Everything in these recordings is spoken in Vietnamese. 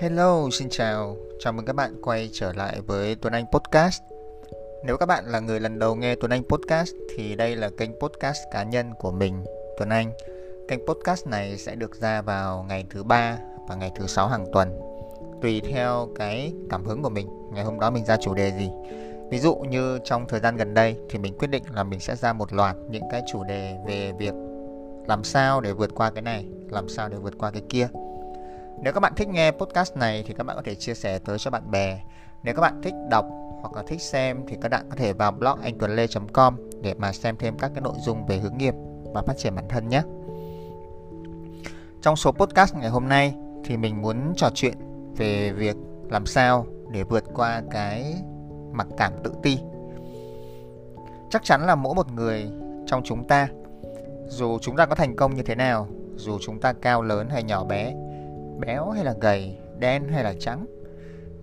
Hello, xin chào. Chào mừng các bạn quay trở lại với Tuấn Anh Podcast. Nếu các bạn là người lần đầu nghe Tuấn Anh Podcast thì đây là kênh podcast cá nhân của mình, Tuấn Anh. Kênh podcast này sẽ được ra vào ngày thứ ba và ngày thứ sáu hàng tuần. Tùy theo cái cảm hứng của mình, ngày hôm đó mình ra chủ đề gì. Ví dụ như trong thời gian gần đây thì mình quyết định là mình sẽ ra một loạt những cái chủ đề về việc làm sao để vượt qua cái này, làm sao để vượt qua cái kia nếu các bạn thích nghe podcast này thì các bạn có thể chia sẻ tới cho bạn bè. Nếu các bạn thích đọc hoặc là thích xem thì các bạn có thể vào blog anh tuấn lê.com để mà xem thêm các cái nội dung về hướng nghiệp và phát triển bản thân nhé. Trong số podcast ngày hôm nay thì mình muốn trò chuyện về việc làm sao để vượt qua cái mặc cảm tự ti. Chắc chắn là mỗi một người trong chúng ta dù chúng ta có thành công như thế nào, dù chúng ta cao lớn hay nhỏ bé béo hay là gầy, đen hay là trắng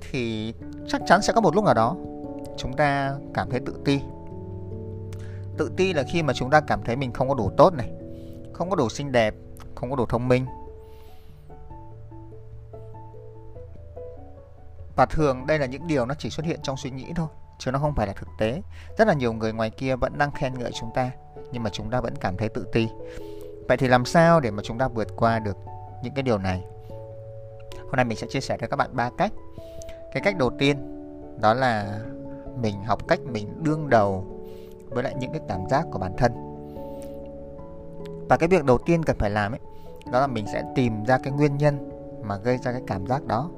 thì chắc chắn sẽ có một lúc nào đó chúng ta cảm thấy tự ti. Tự ti là khi mà chúng ta cảm thấy mình không có đủ tốt này, không có đủ xinh đẹp, không có đủ thông minh. Và thường đây là những điều nó chỉ xuất hiện trong suy nghĩ thôi, chứ nó không phải là thực tế. Rất là nhiều người ngoài kia vẫn đang khen ngợi chúng ta, nhưng mà chúng ta vẫn cảm thấy tự ti. Vậy thì làm sao để mà chúng ta vượt qua được những cái điều này? Hôm nay mình sẽ chia sẻ cho các bạn ba cách. Cái cách đầu tiên, đó là mình học cách mình đương đầu với lại những cái cảm giác của bản thân. Và cái việc đầu tiên cần phải làm ấy, đó là mình sẽ tìm ra cái nguyên nhân mà gây ra cái cảm giác đó.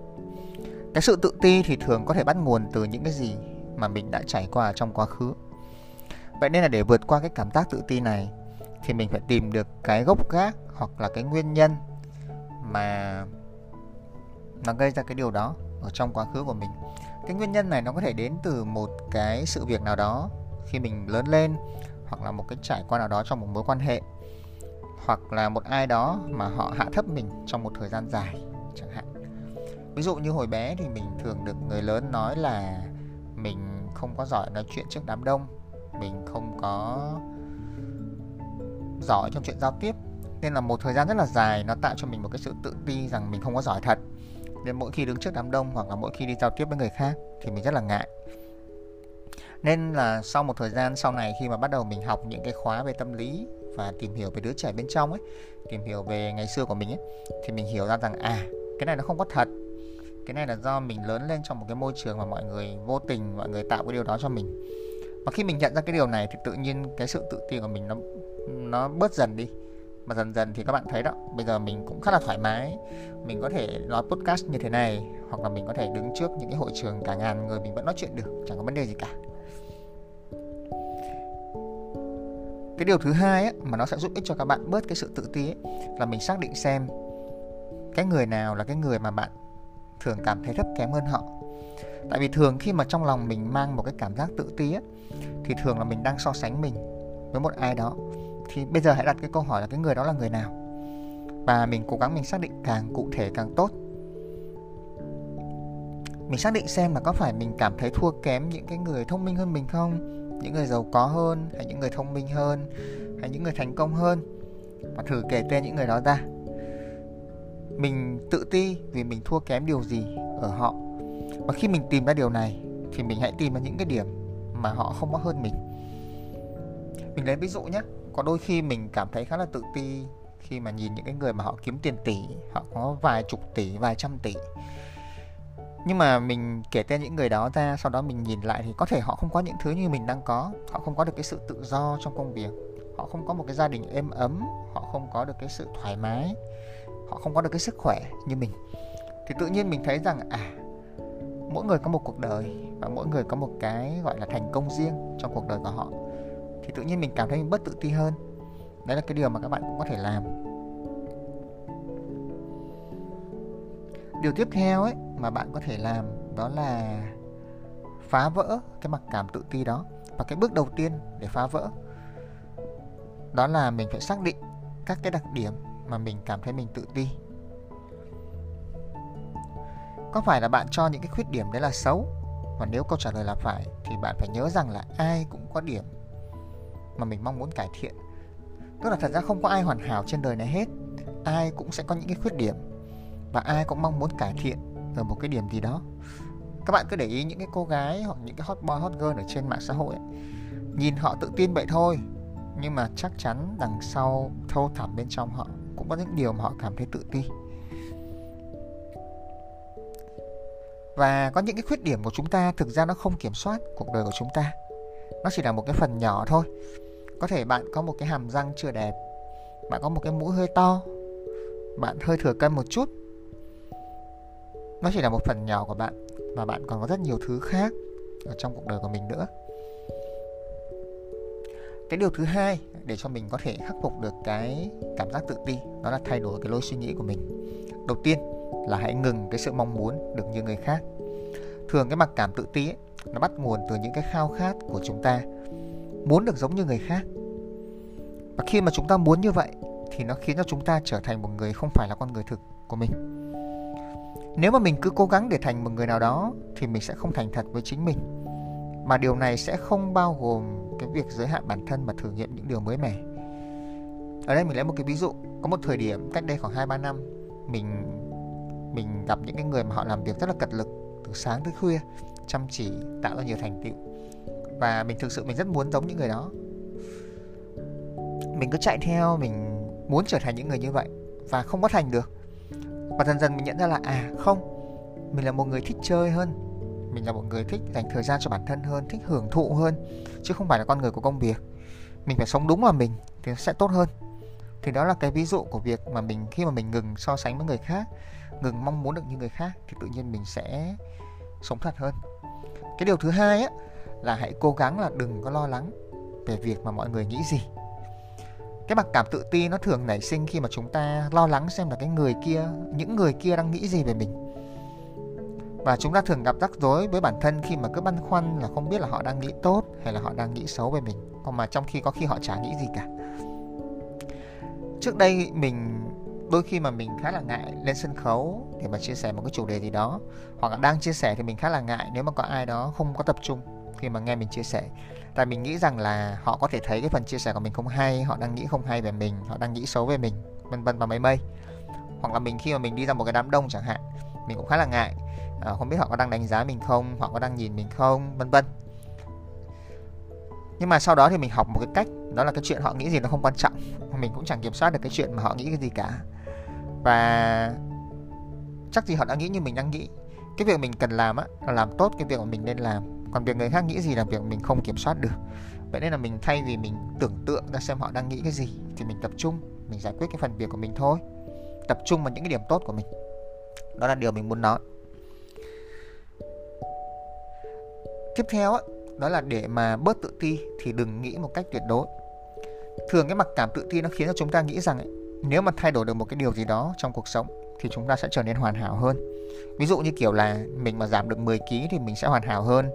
Cái sự tự ti thì thường có thể bắt nguồn từ những cái gì mà mình đã trải qua trong quá khứ. Vậy nên là để vượt qua cái cảm giác tự ti này thì mình phải tìm được cái gốc gác hoặc là cái nguyên nhân mà nó gây ra cái điều đó ở trong quá khứ của mình. Cái nguyên nhân này nó có thể đến từ một cái sự việc nào đó khi mình lớn lên, hoặc là một cái trải qua nào đó trong một mối quan hệ, hoặc là một ai đó mà họ hạ thấp mình trong một thời gian dài chẳng hạn. Ví dụ như hồi bé thì mình thường được người lớn nói là mình không có giỏi nói chuyện trước đám đông, mình không có giỏi trong chuyện giao tiếp. Nên là một thời gian rất là dài nó tạo cho mình một cái sự tự ti rằng mình không có giỏi thật nên mỗi khi đứng trước đám đông hoặc là mỗi khi đi giao tiếp với người khác thì mình rất là ngại. Nên là sau một thời gian sau này khi mà bắt đầu mình học những cái khóa về tâm lý và tìm hiểu về đứa trẻ bên trong ấy, tìm hiểu về ngày xưa của mình ấy, thì mình hiểu ra rằng à cái này nó không có thật. Cái này là do mình lớn lên trong một cái môi trường mà mọi người vô tình, mọi người tạo cái điều đó cho mình. Và khi mình nhận ra cái điều này thì tự nhiên cái sự tự tin của mình nó nó bớt dần đi mà dần dần thì các bạn thấy đó bây giờ mình cũng khá là thoải mái. Mình có thể nói podcast như thế này hoặc là mình có thể đứng trước những cái hội trường cả ngàn người mình vẫn nói chuyện được chẳng có vấn đề gì cả. Cái điều thứ hai ấy, mà nó sẽ giúp ích cho các bạn bớt cái sự tự ti ấy, là mình xác định xem cái người nào là cái người mà bạn thường cảm thấy thấp kém hơn họ. Tại vì thường khi mà trong lòng mình mang một cái cảm giác tự ti ấy, thì thường là mình đang so sánh mình với một ai đó thì bây giờ hãy đặt cái câu hỏi là cái người đó là người nào? Và mình cố gắng mình xác định càng cụ thể càng tốt. Mình xác định xem là có phải mình cảm thấy thua kém những cái người thông minh hơn mình không? Những người giàu có hơn hay những người thông minh hơn hay những người thành công hơn? Và thử kể tên những người đó ra. Mình tự ti vì mình thua kém điều gì ở họ. Và khi mình tìm ra điều này thì mình hãy tìm ra những cái điểm mà họ không có hơn mình. Mình lấy ví dụ nhé có đôi khi mình cảm thấy khá là tự ti khi mà nhìn những cái người mà họ kiếm tiền tỷ, họ có vài chục tỷ, vài trăm tỷ. Nhưng mà mình kể tên những người đó ra, sau đó mình nhìn lại thì có thể họ không có những thứ như mình đang có. Họ không có được cái sự tự do trong công việc. Họ không có một cái gia đình êm ấm. Họ không có được cái sự thoải mái. Họ không có được cái sức khỏe như mình. Thì tự nhiên mình thấy rằng à mỗi người có một cuộc đời và mỗi người có một cái, gọi là, thành công riêng trong cuộc đời của họ thì tự nhiên mình cảm thấy mình bớt tự ti hơn. Đấy là cái điều mà các bạn cũng có thể làm. Điều tiếp theo ấy mà bạn có thể làm đó là phá vỡ cái mặc cảm tự ti đó. Và cái bước đầu tiên để phá vỡ, đó là mình phải xác định các cái đặc điểm mà mình cảm thấy mình tự ti. Có phải là bạn cho những cái khuyết điểm đấy là xấu? Và nếu câu trả lời là phải thì bạn phải nhớ rằng là ai cũng có điểm mà mình mong muốn cải thiện. Tức là thật ra không có ai hoàn hảo trên đời này hết. Ai cũng sẽ có những cái khuyết điểm và ai cũng mong muốn cải thiện ở một cái điểm gì đó. Các bạn cứ để ý những cái cô gái hoặc những cái hot boy, hot girl ở trên mạng xã hội ấy. nhìn họ tự tin vậy thôi. Nhưng mà chắc chắn đằng sau thâu thẳm bên trong họ cũng có những điều mà họ cảm thấy tự ti. Và có những cái khuyết điểm của chúng ta thực ra nó không kiểm soát cuộc đời của chúng ta nó chỉ là một cái phần nhỏ thôi. Có thể bạn có một cái hàm răng chưa đẹp bạn có một cái mũi hơi to bạn hơi thừa cân một chút. Nó chỉ là một phần nhỏ của bạn và bạn còn có rất nhiều thứ khác ở trong cuộc đời của mình nữa. Cái điều thứ hai để cho mình có thể khắc phục được cái cảm giác tự ti đó là thay đổi cái lối suy nghĩ của mình. Đầu tiên là hãy ngừng cái sự mong muốn được như người khác. Thường cái mặc cảm tự ti ấy, nó bắt nguồn từ những cái khao khát của chúng ta. Muốn được giống như người khác. Và khi mà chúng ta muốn như vậy, thì nó khiến cho chúng ta trở thành một người không phải là con người thực của mình. Nếu mà mình cứ cố gắng để thành một người nào đó, thì mình sẽ không thành thật với chính mình. Mà điều này sẽ không bao gồm cái việc giới hạn bản thân và thử nghiệm những điều mới mẻ. Ở đây mình lấy một cái ví dụ. Có một thời điểm cách đây khoảng 2-3 năm, mình mình gặp những cái người mà họ làm việc rất là cật lực từ sáng tới khuya chăm chỉ tạo ra nhiều thành tựu. Và mình thực sự mình rất muốn giống những người đó. Mình cứ chạy theo, mình muốn trở thành những người như vậy và không có thành được. Và dần dần mình nhận ra là à không, mình là một người thích chơi hơn. Mình là một người thích dành thời gian cho bản thân hơn, thích hưởng thụ hơn, chứ không phải là con người của công việc. Mình phải sống đúng là mình thì nó sẽ tốt hơn. Thì đó là cái ví dụ của việc mà mình, khi mà mình ngừng so sánh với người khác, ngừng mong muốn được như người khác, thì tự nhiên mình sẽ sống thật hơn cái điều thứ hai á, là hãy cố gắng là đừng có lo lắng về việc mà mọi người nghĩ gì. Cái mặc cảm tự ti nó thường nảy sinh khi mà chúng ta lo lắng xem là cái người kia, những người kia đang nghĩ gì về mình. Và chúng ta thường gặp rắc rối với bản thân khi mà cứ băn khoăn là không biết là họ đang nghĩ tốt hay là họ đang nghĩ xấu về mình còn mà trong khi có khi họ chả nghĩ gì cả. Trước đây mình đôi khi mà mình khá là ngại lên sân khấu để mà chia sẻ một cái chủ đề gì đó hoặc là đang chia sẻ thì mình khá là ngại nếu mà có ai đó không có tập trung khi mà nghe mình chia sẻ. Tại mình nghĩ rằng là họ có thể thấy cái phần chia sẻ của mình không hay họ đang nghĩ không hay về mình họ đang nghĩ xấu về mình vân vân và mấy mây. Hoặc là mình khi mà mình đi ra một cái đám đông chẳng hạn mình cũng khá là ngại à, không biết họ có đang đánh giá mình không họ có đang nhìn mình không vân vân. Nhưng mà sau đó thì mình học một cái cách đó là cái chuyện họ nghĩ gì nó không quan trọng. Mình cũng chẳng kiểm soát được cái chuyện mà họ nghĩ cái gì cả và chắc gì họ đã nghĩ như mình đang nghĩ. Cái việc mình cần làm á là làm tốt cái việc mà mình nên làm. Còn việc người khác nghĩ gì là việc mình không kiểm soát được. Vậy nên là mình thay vì mình tưởng tượng ra xem họ đang nghĩ cái gì thì mình tập trung mình giải quyết cái phần việc của mình thôi. Tập trung vào những cái điểm tốt của mình. Đó là điều mình muốn nói. Tiếp theo á đó là để mà bớt tự ti thì đừng nghĩ một cách tuyệt đối. Thường cái mặc cảm tự ti nó khiến cho chúng ta nghĩ rằng ấy, nếu mà thay đổi được một cái điều gì đó trong cuộc sống, thì chúng ta sẽ trở nên hoàn hảo hơn. Ví dụ như kiểu là mình mà giảm được 10 kg thì mình sẽ hoàn hảo hơn.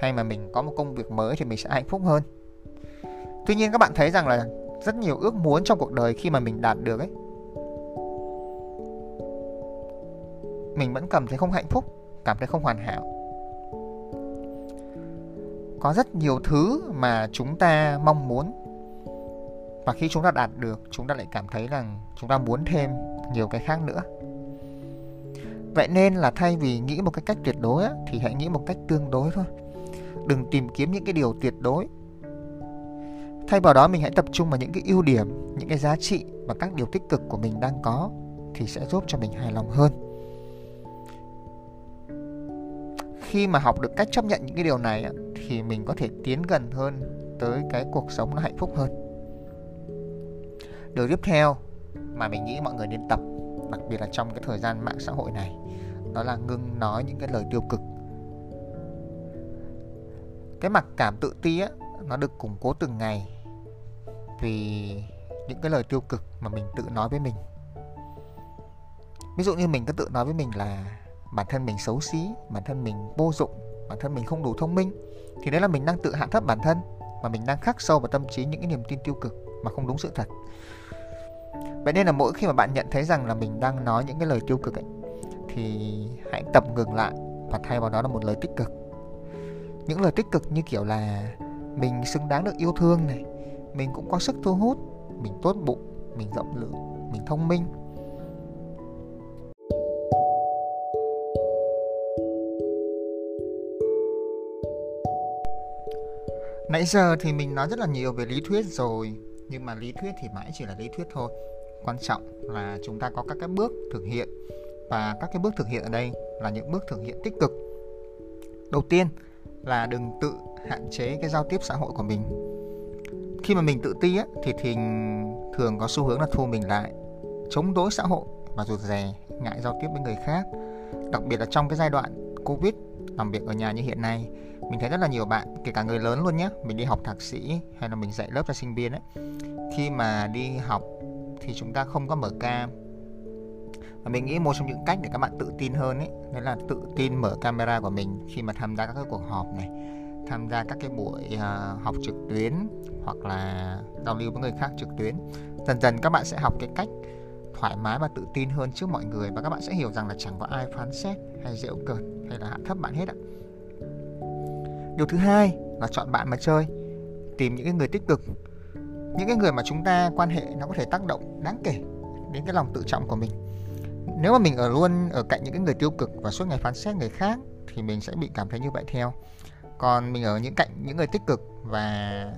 Hay mà mình có một công việc mới thì mình sẽ hạnh phúc hơn. Tuy nhiên các bạn thấy rằng là rất nhiều ước muốn trong cuộc đời khi mà mình đạt được ấy, mình vẫn cảm thấy không hạnh phúc, cảm thấy không hoàn hảo. Có rất nhiều thứ mà chúng ta mong muốn và khi chúng ta đạt được chúng ta lại cảm thấy rằng chúng ta muốn thêm nhiều cái khác nữa. Vậy nên là thay vì nghĩ một cái cách tuyệt đối á, thì hãy nghĩ một cách tương đối thôi. Đừng tìm kiếm những cái điều tuyệt đối. Thay vào đó mình hãy tập trung vào những cái ưu điểm những cái giá trị và các điều tích cực của mình đang có thì sẽ giúp cho mình hài lòng hơn. Khi mà học được cách chấp nhận những cái điều này thì mình có thể tiến gần hơn tới cái cuộc sống nó hạnh phúc hơn điều tiếp theo mà mình nghĩ mọi người nên tập, đặc biệt là trong cái thời gian mạng xã hội này. Đó là ngưng nói những cái lời tiêu cực. Cái mặc cảm tự ti á, nó được củng cố từng ngày vì những cái lời tiêu cực mà mình tự nói với mình. Ví dụ như mình cứ tự nói với mình là bản thân mình xấu xí, bản thân mình vô dụng, bản thân mình không đủ thông minh, thì đấy là mình đang tự hạ thấp bản thân mà mình đang khắc sâu vào tâm trí những cái niềm tin tiêu cực mà không đúng sự thật. Vậy nên là mỗi khi mà bạn nhận thấy rằng là mình đang nói những cái lời tiêu cực ấy, thì hãy tập ngừng lại và thay vào đó là một lời tích cực. Những lời tích cực như kiểu là mình xứng đáng được yêu thương này, mình cũng có sức thu hút mình tốt bụng mình rộng lượng mình thông minh nãy giờ thì mình nói rất là nhiều về lý thuyết rồi. Nhưng mà lý thuyết thì mãi chỉ là lý thuyết thôi. Quan trọng là chúng ta có các cái bước thực hiện. Và các cái bước thực hiện ở đây là những bước thực hiện tích cực. Đầu tiên là đừng tự hạn chế cái giao tiếp xã hội của mình. Khi mà mình tự ti á, thì thình thường có xu hướng là thu mình lại Chống đối xã hội và rụt rè, ngại giao tiếp với người khác. Đặc biệt là trong cái giai đoạn Covid làm việc ở nhà như hiện nay mình thấy rất là nhiều bạn kể cả người lớn luôn nhé mình đi học thạc sĩ hay là mình dạy lớp cho sinh viên ấy khi mà đi học thì chúng ta không có mở cam. Và mình nghĩ một trong những cách để các bạn tự tin hơn ấy đấy là tự tin mở camera của mình khi mà tham gia các cái cuộc họp này tham gia các cái buổi uh, học trực tuyến hoặc là giao lưu với người khác trực tuyến. Dần dần các bạn sẽ học cái cách thoải mái và tự tin hơn trước mọi người và các bạn sẽ hiểu rằng là chẳng có ai phán xét hay giễu cợt hay là hạ thấp bạn hết ạ điều thứ hai là chọn bạn mà chơi. Tìm những cái người tích cực. Những cái người mà chúng ta quan hệ nó có thể tác động đáng kể đến cái lòng tự trọng của mình. Nếu mà mình ở luôn ở cạnh những cái người tiêu cực và suốt ngày phán xét người khác thì mình sẽ bị cảm thấy như vậy theo. Còn mình ở những cạnh những người tích cực và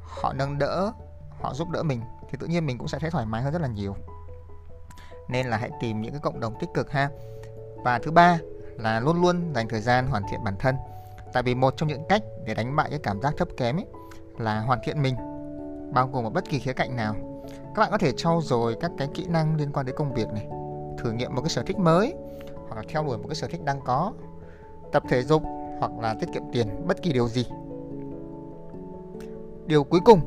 họ nâng đỡ, họ giúp đỡ mình thì tự nhiên mình cũng sẽ thấy thoải mái hơn rất là nhiều. Nên là hãy tìm những cái cộng đồng tích cực ha. Và thứ ba là luôn luôn dành thời gian hoàn thiện bản thân tại vì một trong những cách để đánh bại cái cảm giác thấp kém ấy là hoàn thiện mình, bao gồm ở bất kỳ khía cạnh nào. Các bạn có thể trau dồi các cái kỹ năng liên quan đến công việc này, thử nghiệm một cái sở thích mới, hoặc là theo đuổi một cái sở thích đang có, tập thể dục, hoặc là tiết kiệm tiền, bất kỳ điều gì. Điều cuối cùng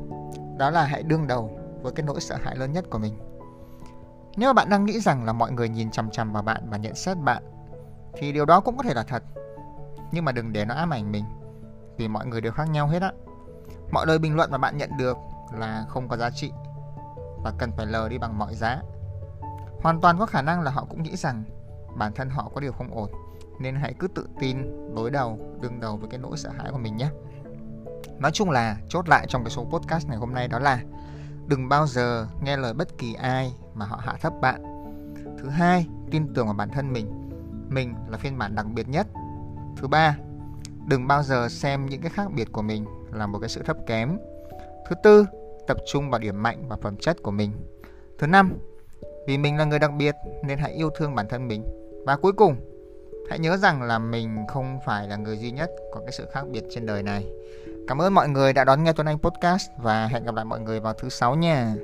đó là hãy đương đầu với cái nỗi sợ hãi lớn nhất của mình. Nếu mà bạn đang nghĩ rằng là mọi người nhìn chằm chằm vào bạn và nhận xét bạn, thì điều đó cũng có thể là thật nhưng mà đừng để nó ám ảnh mình, vì mọi người đều khác nhau hết á. Mọi lời bình luận mà bạn nhận được là không có giá trị và cần phải lờ đi bằng mọi giá. Hoàn toàn có khả năng là họ cũng nghĩ rằng bản thân họ có điều không ổn, nên hãy cứ tự tin, đối đầu, đương đầu với cái nỗi sợ hãi của mình nhé. Nói chung là chốt lại trong cái số podcast ngày hôm nay đó là đừng bao giờ nghe lời bất kỳ ai mà họ hạ thấp bạn. Thứ hai, tin tưởng vào bản thân mình. Mình là phiên bản đặc biệt nhất thứ ba, đừng bao giờ xem những cái khác biệt của mình là một cái sự thấp kém. Thứ tư, tập trung vào điểm mạnh và phẩm chất của mình. Thứ năm, vì mình là người đặc biệt nên hãy yêu thương bản thân mình. Và cuối cùng, hãy nhớ rằng là mình không phải là người duy nhất có cái sự khác biệt trên đời này. Cảm ơn mọi người đã đón nghe tuấn anh podcast và hẹn gặp lại mọi người vào thứ sáu nha.